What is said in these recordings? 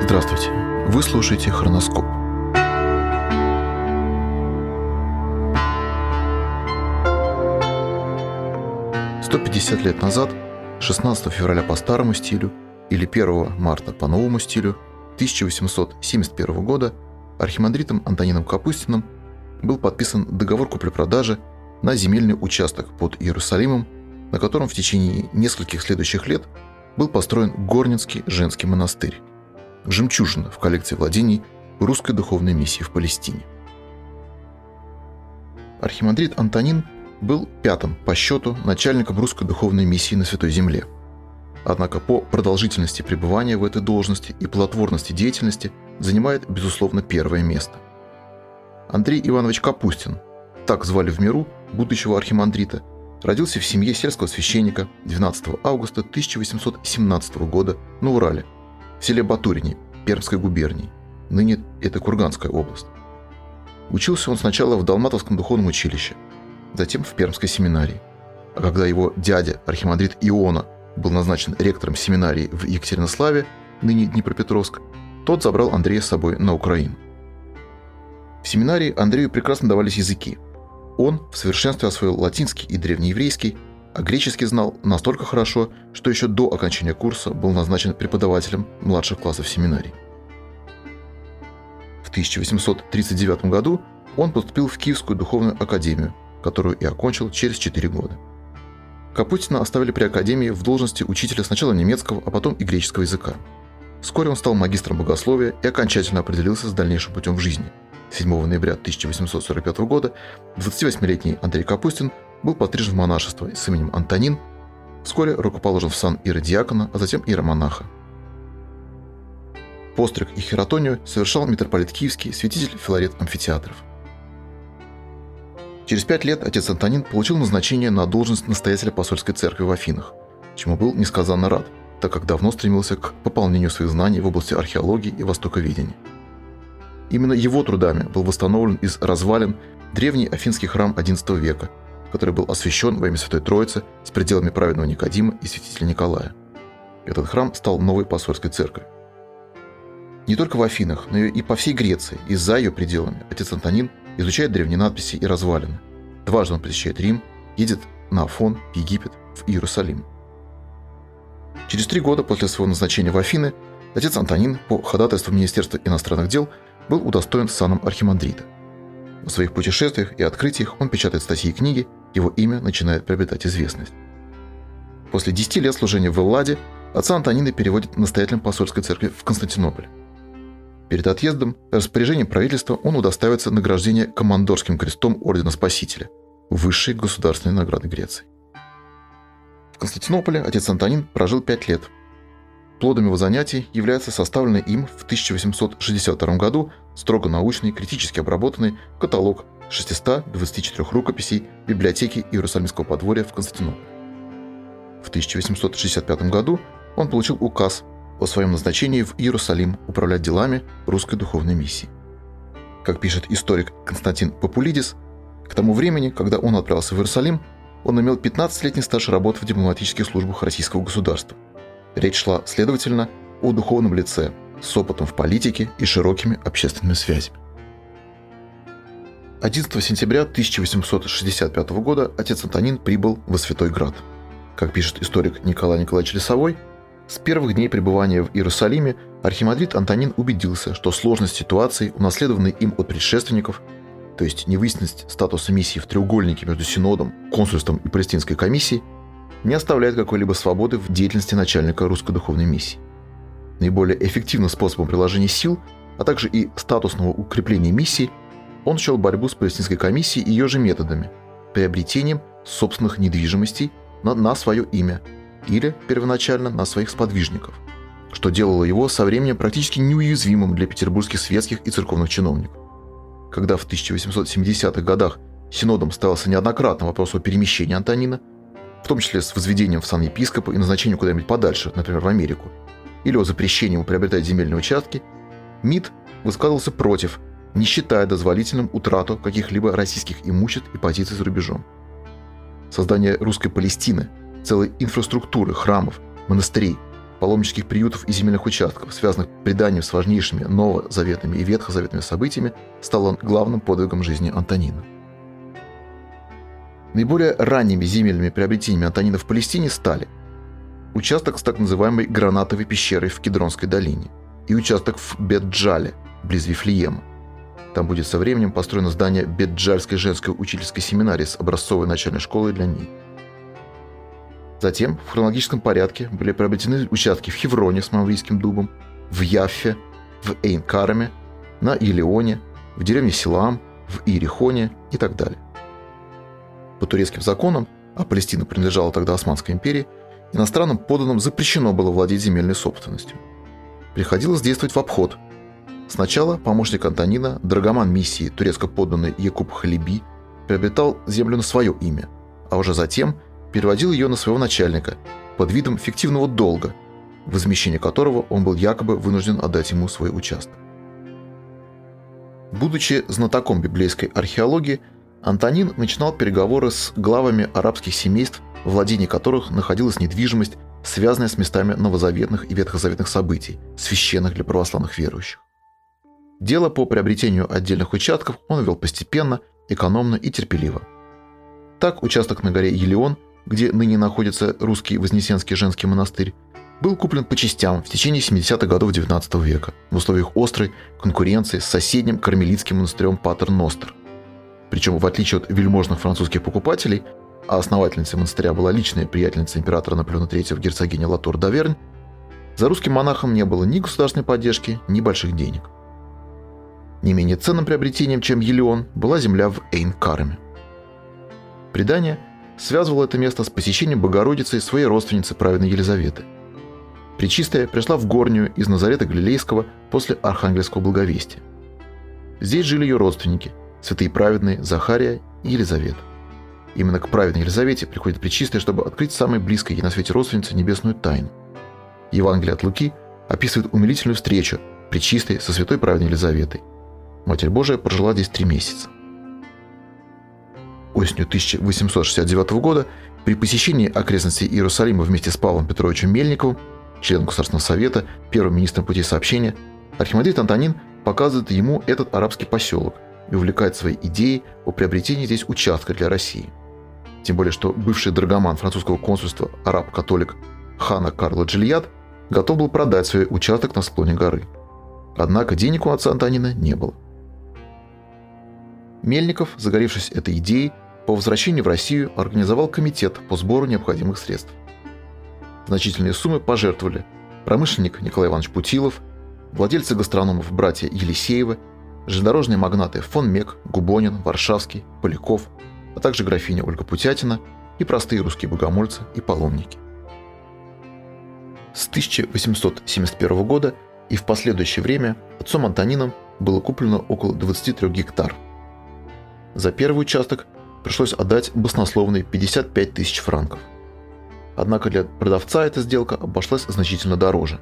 Здравствуйте. Вы слушаете «Хроноскоп». Сто пятьдесят лет назад, 16 февраля по старому стилю или 1 марта по новому стилю 1871 года архимандритом Антонином Капустиным был подписан договор купли-продажи на земельный участок под Иерусалимом, на котором в течение нескольких следующих лет был построен Горницкий женский монастырь жемчужина в коллекции владений русской духовной миссии в Палестине. Архимандрит Антонин был пятым по счету начальником русской духовной миссии на Святой Земле. Однако по продолжительности пребывания в этой должности и плодотворности деятельности занимает, безусловно, первое место. Андрей Иванович Капустин, так звали в миру будущего архимандрита, родился в семье сельского священника 12 августа 1817 года на Урале – в селе Батурине Пермской губернии. Ныне это Курганская область. Учился он сначала в Далматовском духовном училище, затем в Пермской семинарии. А когда его дядя, архимандрит Иона, был назначен ректором семинарии в Екатеринославе, ныне Днепропетровск, тот забрал Андрея с собой на Украину. В семинарии Андрею прекрасно давались языки. Он в совершенстве освоил латинский и древнееврейский, а греческий знал настолько хорошо, что еще до окончания курса был назначен преподавателем младших классов семинарий. В 1839 году он поступил в Киевскую духовную академию, которую и окончил через 4 года. Капутина оставили при академии в должности учителя сначала немецкого, а потом и греческого языка. Вскоре он стал магистром богословия и окончательно определился с дальнейшим путем в жизни. 7 ноября 1845 года 28-летний Андрей Капустин был пострижен в монашество с именем Антонин, вскоре рукоположен в сан иродиакона, а затем иеромонаха. Постриг и хератонию совершал митрополит Киевский, святитель Филарет Амфитеатров. Через пять лет отец Антонин получил назначение на должность настоятеля посольской церкви в Афинах, чему был несказанно рад, так как давно стремился к пополнению своих знаний в области археологии и востоковедения. Именно его трудами был восстановлен из развалин древний афинский храм XI века – который был освящен во имя Святой Троицы с пределами праведного Никодима и святителя Николая. Этот храм стал новой посольской церковью. Не только в Афинах, но и по всей Греции и за ее пределами отец Антонин изучает древние надписи и развалины. Дважды он посещает Рим, едет на Афон, в Египет, в Иерусалим. Через три года после своего назначения в Афины отец Антонин по ходатайству Министерства иностранных дел был удостоен саном архимандрита. В своих путешествиях и открытиях он печатает статьи и книги, его имя начинает приобретать известность. После 10 лет служения в Элладе отца Антонина переводит настоятелем посольской церкви в Константинополь. Перед отъездом распоряжением правительства он удостаивается награждения командорским крестом Ордена Спасителя, высшей государственной награды Греции. В Константинополе отец Антонин прожил 5 лет. Плодом его занятий является составленный им в 1862 году строго научный, критически обработанный каталог 624 рукописей библиотеки Иерусалимского подворья в Константинополе. В 1865 году он получил указ о своем назначении в Иерусалим управлять делами русской духовной миссии. Как пишет историк Константин Популидис, к тому времени, когда он отправился в Иерусалим, он имел 15-летний стаж работы в дипломатических службах российского государства. Речь шла, следовательно, о духовном лице с опытом в политике и широкими общественными связями. 11 сентября 1865 года отец Антонин прибыл во Святой Град. Как пишет историк Николай Николаевич Лесовой, с первых дней пребывания в Иерусалиме архимандрит Антонин убедился, что сложность ситуации, унаследованной им от предшественников, то есть невыясненность статуса миссии в треугольнике между Синодом, консульством и Палестинской комиссией, не оставляет какой-либо свободы в деятельности начальника русской духовной миссии. Наиболее эффективным способом приложения сил, а также и статусного укрепления миссии – он счел борьбу с палестинской комиссией ее же методами – приобретением собственных недвижимостей на, на свое имя или первоначально на своих сподвижников, что делало его со временем практически неуязвимым для петербургских светских и церковных чиновников. Когда в 1870-х годах Синодом ставился неоднократно вопрос о перемещении Антонина, в том числе с возведением в сан епископа и назначением куда-нибудь подальше, например, в Америку, или о запрещении ему приобретать земельные участки, МИД высказывался против – не считая дозволительным утрату каких-либо российских имуществ и позиций за рубежом. создание русской Палестины, целой инфраструктуры, храмов, монастырей, паломнических приютов и земельных участков, связанных преданием с важнейшими новозаветными и ветхозаветными событиями, стало главным подвигом жизни Антонина. Наиболее ранними земельными приобретениями Антонина в Палестине стали участок с так называемой гранатовой пещерой в Кедронской долине и участок в Бетджале, близ Вифлеема. Там будет со временем построено здание Бетджальской женской учительской семинарии с образцовой начальной школой для них. Затем в хронологическом порядке были приобретены участки в Хевроне с Маврийским дубом, в Яффе, в Эйнкараме, на Илеоне, в деревне Силам, в Иерихоне и так далее. По турецким законам, а Палестина принадлежала тогда Османской империи, иностранным подданным запрещено было владеть земельной собственностью. Приходилось действовать в обход. Сначала помощник Антонина, драгоман миссии, турецко подданный Якуб Халиби, приобретал землю на свое имя, а уже затем переводил ее на своего начальника под видом фиктивного долга, возмещение которого он был якобы вынужден отдать ему свой участок. Будучи знатоком библейской археологии, Антонин начинал переговоры с главами арабских семейств, в владении которых находилась недвижимость, связанная с местами новозаветных и ветхозаветных событий, священных для православных верующих. Дело по приобретению отдельных участков он вел постепенно, экономно и терпеливо. Так, участок на горе Елеон, где ныне находится русский Вознесенский женский монастырь, был куплен по частям в течение 70-х годов XIX века в условиях острой конкуренции с соседним кармелитским монастырем Патер Ностер – причем, в отличие от вельможных французских покупателей, а основательницей монастыря была личная приятельница императора Наполеона III герцогиня Латур Давернь, за русским монахом не было ни государственной поддержки, ни больших денег. Не менее ценным приобретением, чем Елеон, была земля в Эйн-Караме. Предание связывало это место с посещением Богородицы своей родственницы праведной Елизаветы. Пречистая пришла в Горнюю из Назарета Галилейского после Архангельского благовестия. Здесь жили ее родственники – святые праведные Захария и Елизавета. Именно к праведной Елизавете приходит Пречистая, чтобы открыть самой близкой ей на свете родственнице небесную тайну. Евангелие от Луки описывает умилительную встречу Пречистой со святой праведной Елизаветой. Матерь Божия прожила здесь три месяца. Осенью 1869 года при посещении окрестностей Иерусалима вместе с Павлом Петровичем Мельниковым, членом Государственного совета, первым министром путей сообщения, архимандрит Антонин показывает ему этот арабский поселок – и увлекает своей идеей о приобретении здесь участка для России. Тем более, что бывший драгоман французского консульства араб-католик Хана Карло Джильят готов был продать свой участок на склоне горы. Однако денег у отца Антонина не было. Мельников, загоревшись этой идеей, по возвращении в Россию организовал комитет по сбору необходимых средств. Значительные суммы пожертвовали промышленник Николай Иванович Путилов, владельцы гастрономов братья Елисеевы железнодорожные магнаты фон Мек, Губонин, Варшавский, Поляков, а также графиня Ольга Путятина и простые русские богомольцы и паломники. С 1871 года и в последующее время отцом Антонином было куплено около 23 гектар. За первый участок пришлось отдать баснословные 55 тысяч франков. Однако для продавца эта сделка обошлась значительно дороже.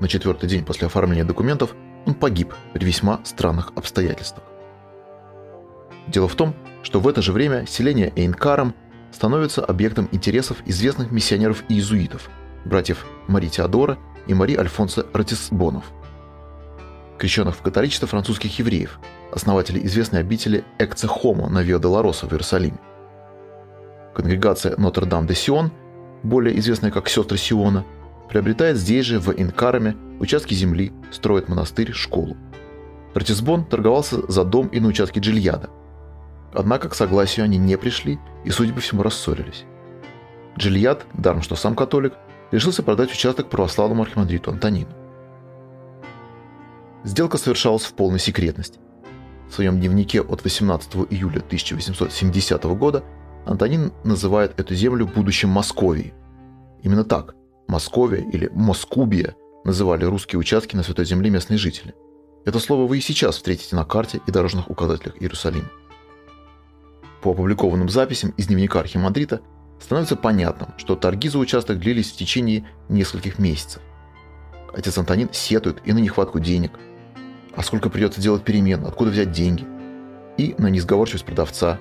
На четвертый день после оформления документов – он погиб при весьма странных обстоятельствах. Дело в том, что в это же время селение Эйнкаром становится объектом интересов известных миссионеров и иезуитов, братьев Мари Теодора и Мари Альфонса Ратисбонов, крещенных в католичество французских евреев, основателей известной обители Экце Хомо на Вио де Лароса в Иерусалиме. Конгрегация Нотр-Дам-де-Сион, более известная как Сестры Сиона, приобретает здесь же, в Инкараме, участки земли, строит монастырь, школу. Ратисбон торговался за дом и на участке Джильяда. Однако к согласию они не пришли и, судя по всему, рассорились. Джильяд, даром что сам католик, решился продать участок православному архимандриту Антонину. Сделка совершалась в полной секретности. В своем дневнике от 18 июля 1870 года Антонин называет эту землю будущим Московией. Именно так, Московия или Москубия называли русские участки на Святой Земле местные жители. Это слово вы и сейчас встретите на карте и дорожных указателях Иерусалима. По опубликованным записям из дневника Архимандрита становится понятным, что торги за участок длились в течение нескольких месяцев. Отец Антонин сетует и на нехватку денег, а сколько придется делать перемен, откуда взять деньги, и на несговорчивость продавца.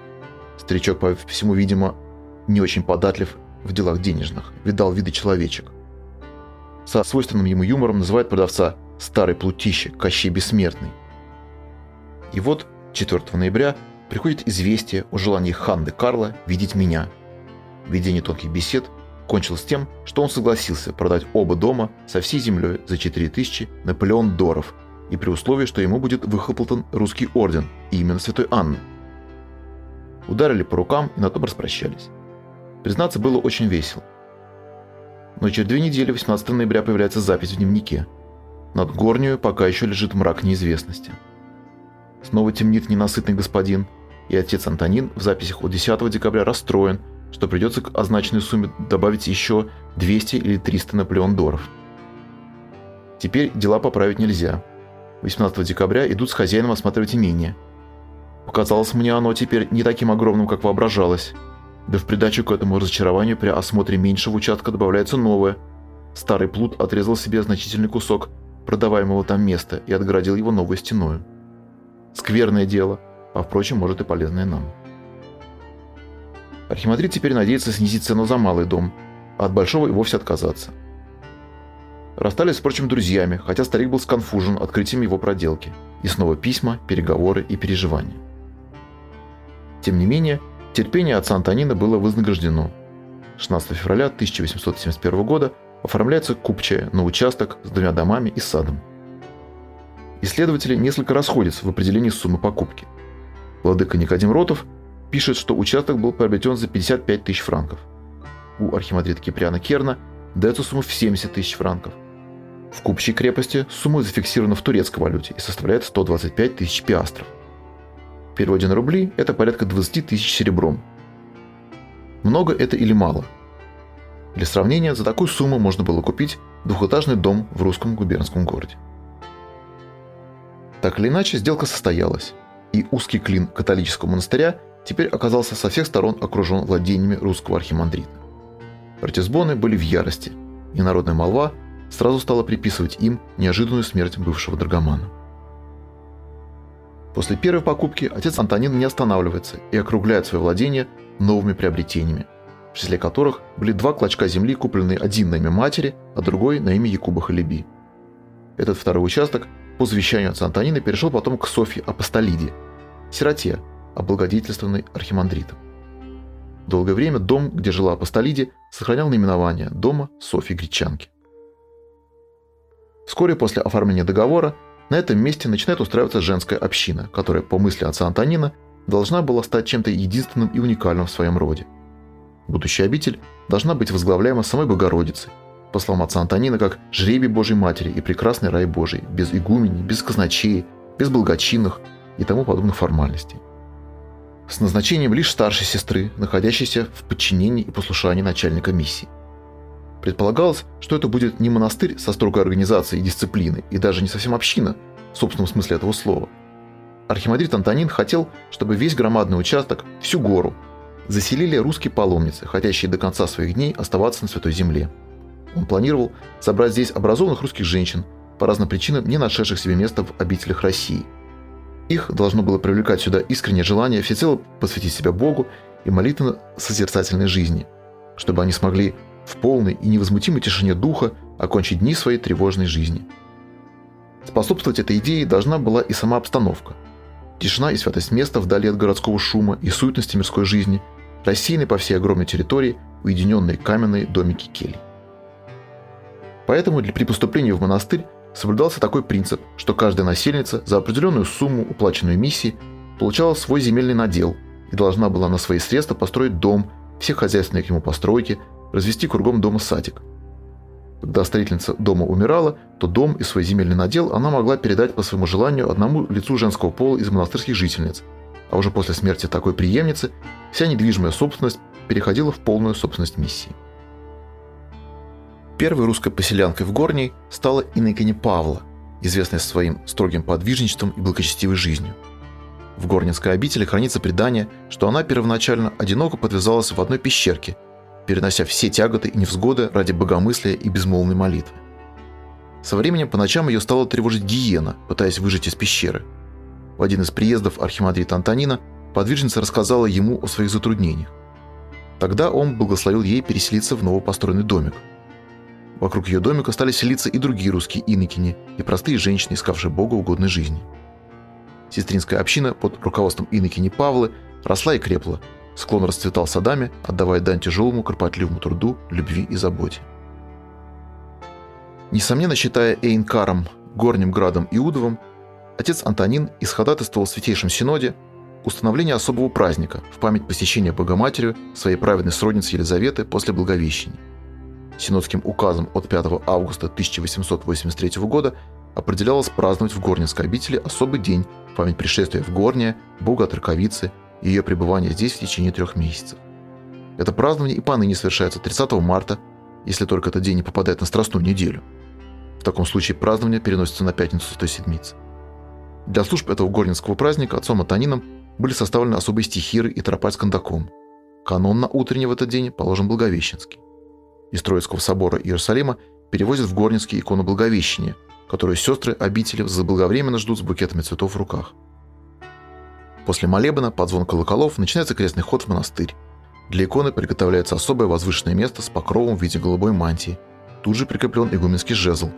Старичок, по всему, видимо, не очень податлив в делах денежных, видал виды человечек. Со свойственным ему юмором называет продавца «старый плутище, Кощей Бессмертный». И вот 4 ноября приходит известие о желании Ханды Карла видеть меня. Ведение тонких бесед кончилось тем, что он согласился продать оба дома со всей землей за 4000 Наполеон Доров и при условии, что ему будет выхлопотан русский орден и именно Святой Анны. Ударили по рукам и на том распрощались. Признаться, было очень весело. Но через две недели, 18 ноября, появляется запись в дневнике. Над горнью пока еще лежит мрак неизвестности. Снова темнит ненасытный господин, и отец Антонин в записях от 10 декабря расстроен, что придется к означенной сумме добавить еще 200 или 300 наполеон доров. Теперь дела поправить нельзя. 18 декабря идут с хозяином осматривать имение. Показалось мне оно теперь не таким огромным, как воображалось. Да в придачу к этому разочарованию при осмотре меньшего участка добавляется новое. Старый плут отрезал себе значительный кусок продаваемого там места и отгородил его новой стеной. Скверное дело, а впрочем, может и полезное нам. Архимандрит теперь надеется снизить цену за малый дом, а от большого и вовсе отказаться. Расстались, впрочем, друзьями, хотя старик был сконфужен открытием его проделки. И снова письма, переговоры и переживания. Тем не менее, терпение отца Антонина было вознаграждено. 16 февраля 1871 года оформляется купчая на участок с двумя домами и садом. Исследователи несколько расходятся в определении суммы покупки. Владыка Никодим Ротов пишет, что участок был приобретен за 55 тысяч франков. У архимандрита Киприана Керна дается сумма в 70 тысяч франков. В купчей крепости сумма зафиксирована в турецкой валюте и составляет 125 тысяч пиастров. Переводе на рубли это порядка 20 тысяч серебром. Много это или мало? Для сравнения, за такую сумму можно было купить двухэтажный дом в русском губернском городе. Так или иначе, сделка состоялась, и узкий клин католического монастыря теперь оказался со всех сторон окружен владениями русского архимандрита. Ратисбоны были в ярости, и народная молва сразу стала приписывать им неожиданную смерть бывшего драгомана. После первой покупки отец Антонин не останавливается и округляет свое владение новыми приобретениями, в числе которых были два клочка земли, купленные один на имя матери, а другой на имя Якуба Халиби. Этот второй участок по завещанию отца Антонина перешел потом к Софье Апостолиде, сироте, облагодетельствованной архимандритом. Долгое время дом, где жила Апостолиде, сохранял наименование дома Софьи Гречанки. Вскоре после оформления договора на этом месте начинает устраиваться женская община, которая, по мысли отца Антонина, должна была стать чем-то единственным и уникальным в своем роде. Будущая обитель должна быть возглавляема самой Богородицей, по словам отца Антонина, как жребий Божьей Матери и прекрасный рай Божий, без игумени, без казначеи, без благочинных и тому подобных формальностей с назначением лишь старшей сестры, находящейся в подчинении и послушании начальника миссии. Предполагалось, что это будет не монастырь со строгой организацией и дисциплиной, и даже не совсем община, в собственном смысле этого слова. Архимандрит Антонин хотел, чтобы весь громадный участок, всю гору, заселили русские паломницы, хотящие до конца своих дней оставаться на Святой Земле. Он планировал собрать здесь образованных русских женщин, по разным причинам не нашедших себе места в обителях России – их должно было привлекать сюда искреннее желание всецело посвятить себя Богу и молитвенно-созерцательной жизни, чтобы они смогли в полной и невозмутимой тишине духа окончить дни своей тревожной жизни. Способствовать этой идее должна была и сама обстановка. Тишина и святость места вдали от городского шума и суетности мирской жизни, рассеянные по всей огромной территории уединенные каменные домики келий. Поэтому для при поступлении в монастырь соблюдался такой принцип, что каждая насельница за определенную сумму, уплаченную миссии, получала свой земельный надел и должна была на свои средства построить дом, все хозяйственные к нему постройки, развести кругом дома садик. Когда строительница дома умирала, то дом и свой земельный надел она могла передать по своему желанию одному лицу женского пола из монастырских жительниц, а уже после смерти такой преемницы вся недвижимая собственность переходила в полную собственность миссии. Первой русской поселянкой в Горней стала инокиня Павла, известная своим строгим подвижничеством и благочестивой жизнью. В Горнинской обители хранится предание, что она первоначально одиноко подвязалась в одной пещерке, перенося все тяготы и невзгоды ради богомыслия и безмолвной молитвы. Со временем по ночам ее стала тревожить гиена, пытаясь выжить из пещеры. В один из приездов архимандрита Антонина подвижница рассказала ему о своих затруднениях. Тогда он благословил ей переселиться в новопостроенный домик. Вокруг ее домика стали селиться и другие русские инокини, и простые женщины, искавшие Бога угодной жизни. Сестринская община под руководством инокини Павлы росла и крепла, склон расцветал садами, отдавая дань тяжелому, кропотливому труду, любви и заботе. Несомненно, считая Эйнкаром, Горним Градом Иудовым, отец Антонин исходатайствовал в Святейшем Синоде установление особого праздника в память посещения Богоматерью своей праведной сродницы Елизаветы после Благовещения. Синодским указом от 5 августа 1883 года определялось праздновать в Горнинской обители особый день в память пришествия в Горнее, Бога от Раковицы ее пребывания здесь в течение трех месяцев. Это празднование и поныне совершается 30 марта, если только этот день не попадает на Страстную неделю. В таком случае празднование переносится на пятницу Святой Седмицы. Для служб этого горнинского праздника отцом Атанином были составлены особые стихиры и тропа с кондаком. Канон на утренний в этот день положен Благовещенский. Из Троицкого собора Иерусалима перевозят в Горницкий икону Благовещения, которую сестры обители заблаговременно ждут с букетами цветов в руках. После молебна под звон колоколов начинается крестный ход в монастырь. Для иконы приготовляется особое возвышенное место с покровом в виде голубой мантии. Тут же прикреплен игуменский жезл.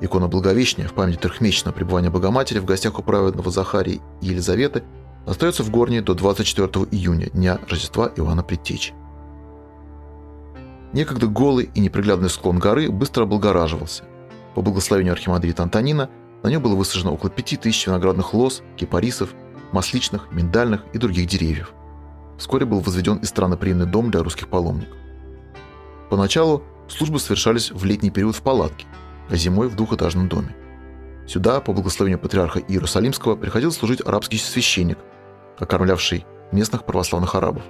Икона Благовещения в память трехмесячного пребывания Богоматери в гостях у праведного Захарии и Елизаветы остается в Горне до 24 июня, дня Рождества Иоанна Предтечи. Некогда голый и неприглядный склон горы быстро облагораживался. По благословению архимандрита Антонина на нем было высажено около 5000 виноградных лоз, кипарисов, масличных, миндальных и других деревьев. Вскоре был возведен и странноприимный дом для русских паломников. Поначалу службы совершались в летний период в палатке, а зимой в двухэтажном доме. Сюда, по благословению патриарха Иерусалимского, приходил служить арабский священник, окормлявший местных православных арабов.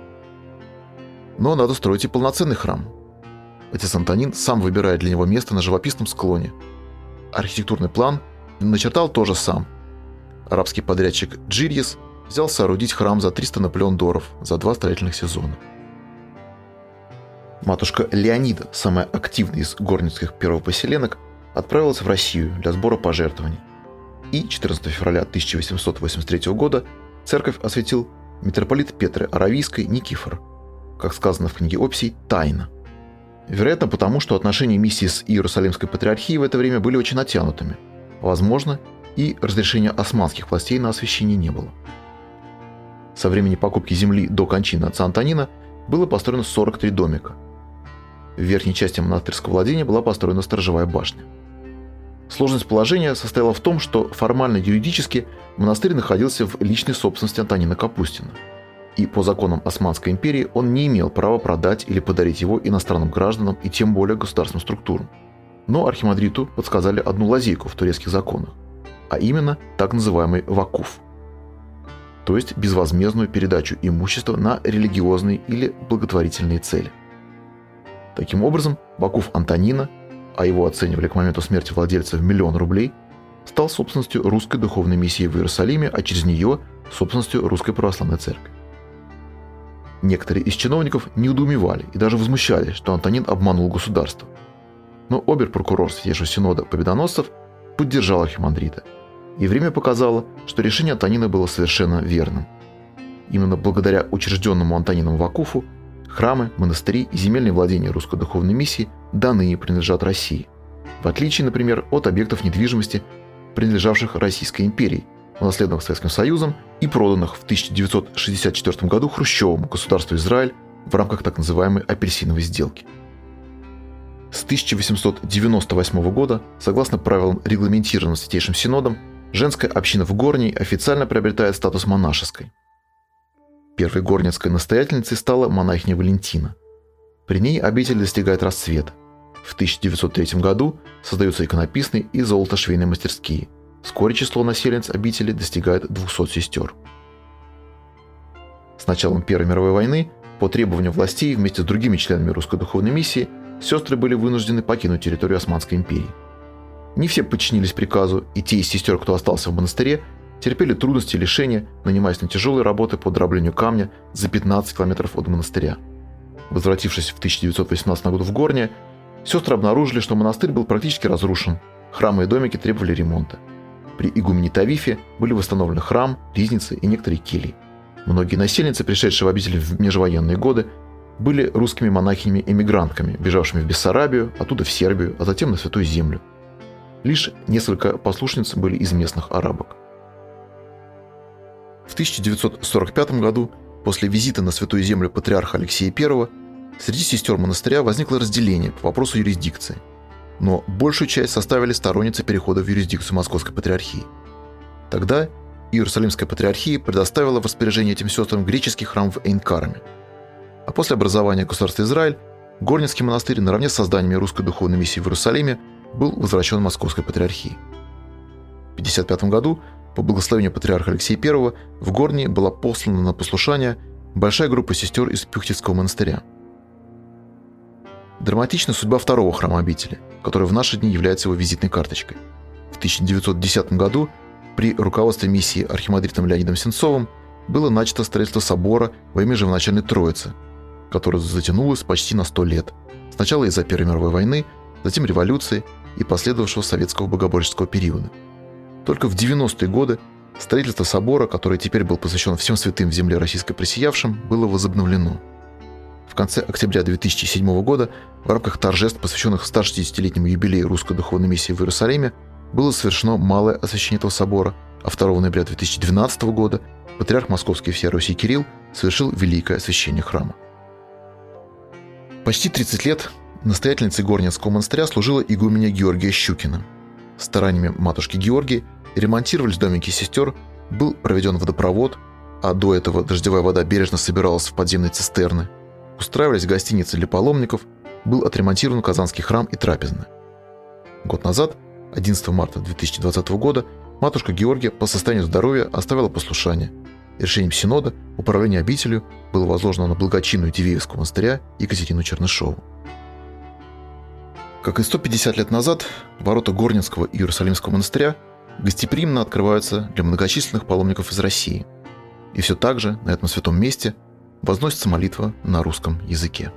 Но надо строить и полноценный храм. Отец Антонин сам выбирает для него место на живописном склоне. Архитектурный план начертал тоже сам. Арабский подрядчик Джирьес взял соорудить храм за 300 наполеон за два строительных сезона. Матушка Леонида, самая активная из горницких первопоселенок, отправилась в Россию для сбора пожертвований. И 14 февраля 1883 года церковь осветил митрополит Петры Аравийской Никифор, как сказано в книге Опсий, тайна. Вероятно, потому что отношения миссии с Иерусалимской патриархией в это время были очень натянутыми. Возможно, и разрешения османских властей на освящение не было. Со времени покупки земли до кончины отца Антонина было построено 43 домика. В верхней части монастырского владения была построена сторожевая башня – Сложность положения состояла в том, что формально юридически монастырь находился в личной собственности Антонина Капустина. И по законам Османской империи он не имел права продать или подарить его иностранным гражданам и тем более государственным структурам. Но архимандриту подсказали одну лазейку в турецких законах, а именно так называемый вакуф, то есть безвозмездную передачу имущества на религиозные или благотворительные цели. Таким образом, вакуф Антонина а его оценивали к моменту смерти владельца в миллион рублей, стал собственностью русской духовной миссии в Иерусалиме, а через нее – собственностью Русской Православной Церкви. Некоторые из чиновников недоумевали и даже возмущались, что Антонин обманул государство. Но обер-прокурор Святейшего Синода Победоносцев поддержал архимандрита, и время показало, что решение Антонина было совершенно верным. Именно благодаря учрежденному Антонином Вакуфу Храмы, монастыри и земельные владения русской духовной миссии даны и принадлежат России. В отличие, например, от объектов недвижимости, принадлежавших Российской империи, унаследованных Советским Союзом и проданных в 1964 году Хрущевому государству Израиль в рамках так называемой апельсиновой сделки. С 1898 года, согласно правилам, регламентированным Святейшим Синодом, женская община в Горней официально приобретает статус монашеской – Первой горницкой настоятельницей стала монахиня Валентина. При ней обитель достигает расцвета. В 1903 году создаются иконописные и золотошвейные мастерские. Вскоре число населенниц обители достигает 200 сестер. С началом Первой мировой войны по требованию властей вместе с другими членами русской духовной миссии сестры были вынуждены покинуть территорию Османской империи. Не все подчинились приказу, и те из сестер, кто остался в монастыре, терпели трудности и лишения, нанимаясь на тяжелые работы по дроблению камня за 15 километров от монастыря. Возвратившись в 1918 году в Горне, сестры обнаружили, что монастырь был практически разрушен, храмы и домики требовали ремонта. При игумене Тавифе были восстановлены храм, ризницы и некоторые кельи. Многие насельницы, пришедшие в обитель в межвоенные годы, были русскими монахинями-эмигрантками, бежавшими в Бессарабию, оттуда в Сербию, а затем на Святую Землю. Лишь несколько послушниц были из местных арабок. В 1945 году, после визита на Святую Землю патриарха Алексея I, среди сестер монастыря возникло разделение по вопросу юрисдикции. Но большую часть составили сторонницы перехода в юрисдикцию Московской Патриархии. Тогда Иерусалимская Патриархия предоставила в распоряжение этим сестрам греческий храм в Эйнкараме. А после образования государства Израиль Горницкий монастырь наравне с созданиями русской духовной миссии в Иерусалиме был возвращен Московской Патриархии. В 1955 году по благословению патриарха Алексея I в Горнии была послана на послушание большая группа сестер из Пюхтицкого монастыря. Драматична судьба второго храма обители, который в наши дни является его визитной карточкой. В 1910 году при руководстве миссии архимандритом Леонидом Сенцовым было начато строительство собора во имя Живоначальной Троицы, которое затянулось почти на 100 лет. Сначала из-за Первой мировой войны, затем революции и последовавшего советского богоборческого периода – только в 90-е годы строительство собора, который теперь был посвящен всем святым в земле российской присиявшим, было возобновлено. В конце октября 2007 года в рамках торжеств, посвященных 160-летнему юбилею русской духовной миссии в Иерусалиме, было совершено малое освящение этого собора, а 2 ноября 2012 года патриарх Московский всея Руси Кирилл совершил великое освящение храма. Почти 30 лет настоятельницей Горницкого монастыря служила игуменя Георгия Щукина – Стараниями матушки Георгии ремонтировались домики сестер, был проведен водопровод, а до этого дождевая вода бережно собиралась в подземные цистерны. Устраивались гостиницы для паломников, был отремонтирован Казанский храм и трапезная. Год назад, 11 марта 2020 года, матушка Георгия по состоянию здоровья оставила послушание. Решением Синода управление обителью было возложено на благочинную Дивеевского монастыря Екатерину Чернышову. Как и 150 лет назад, ворота Горнинского и Иерусалимского монастыря гостеприимно открываются для многочисленных паломников из России. И все так же на этом святом месте возносится молитва на русском языке.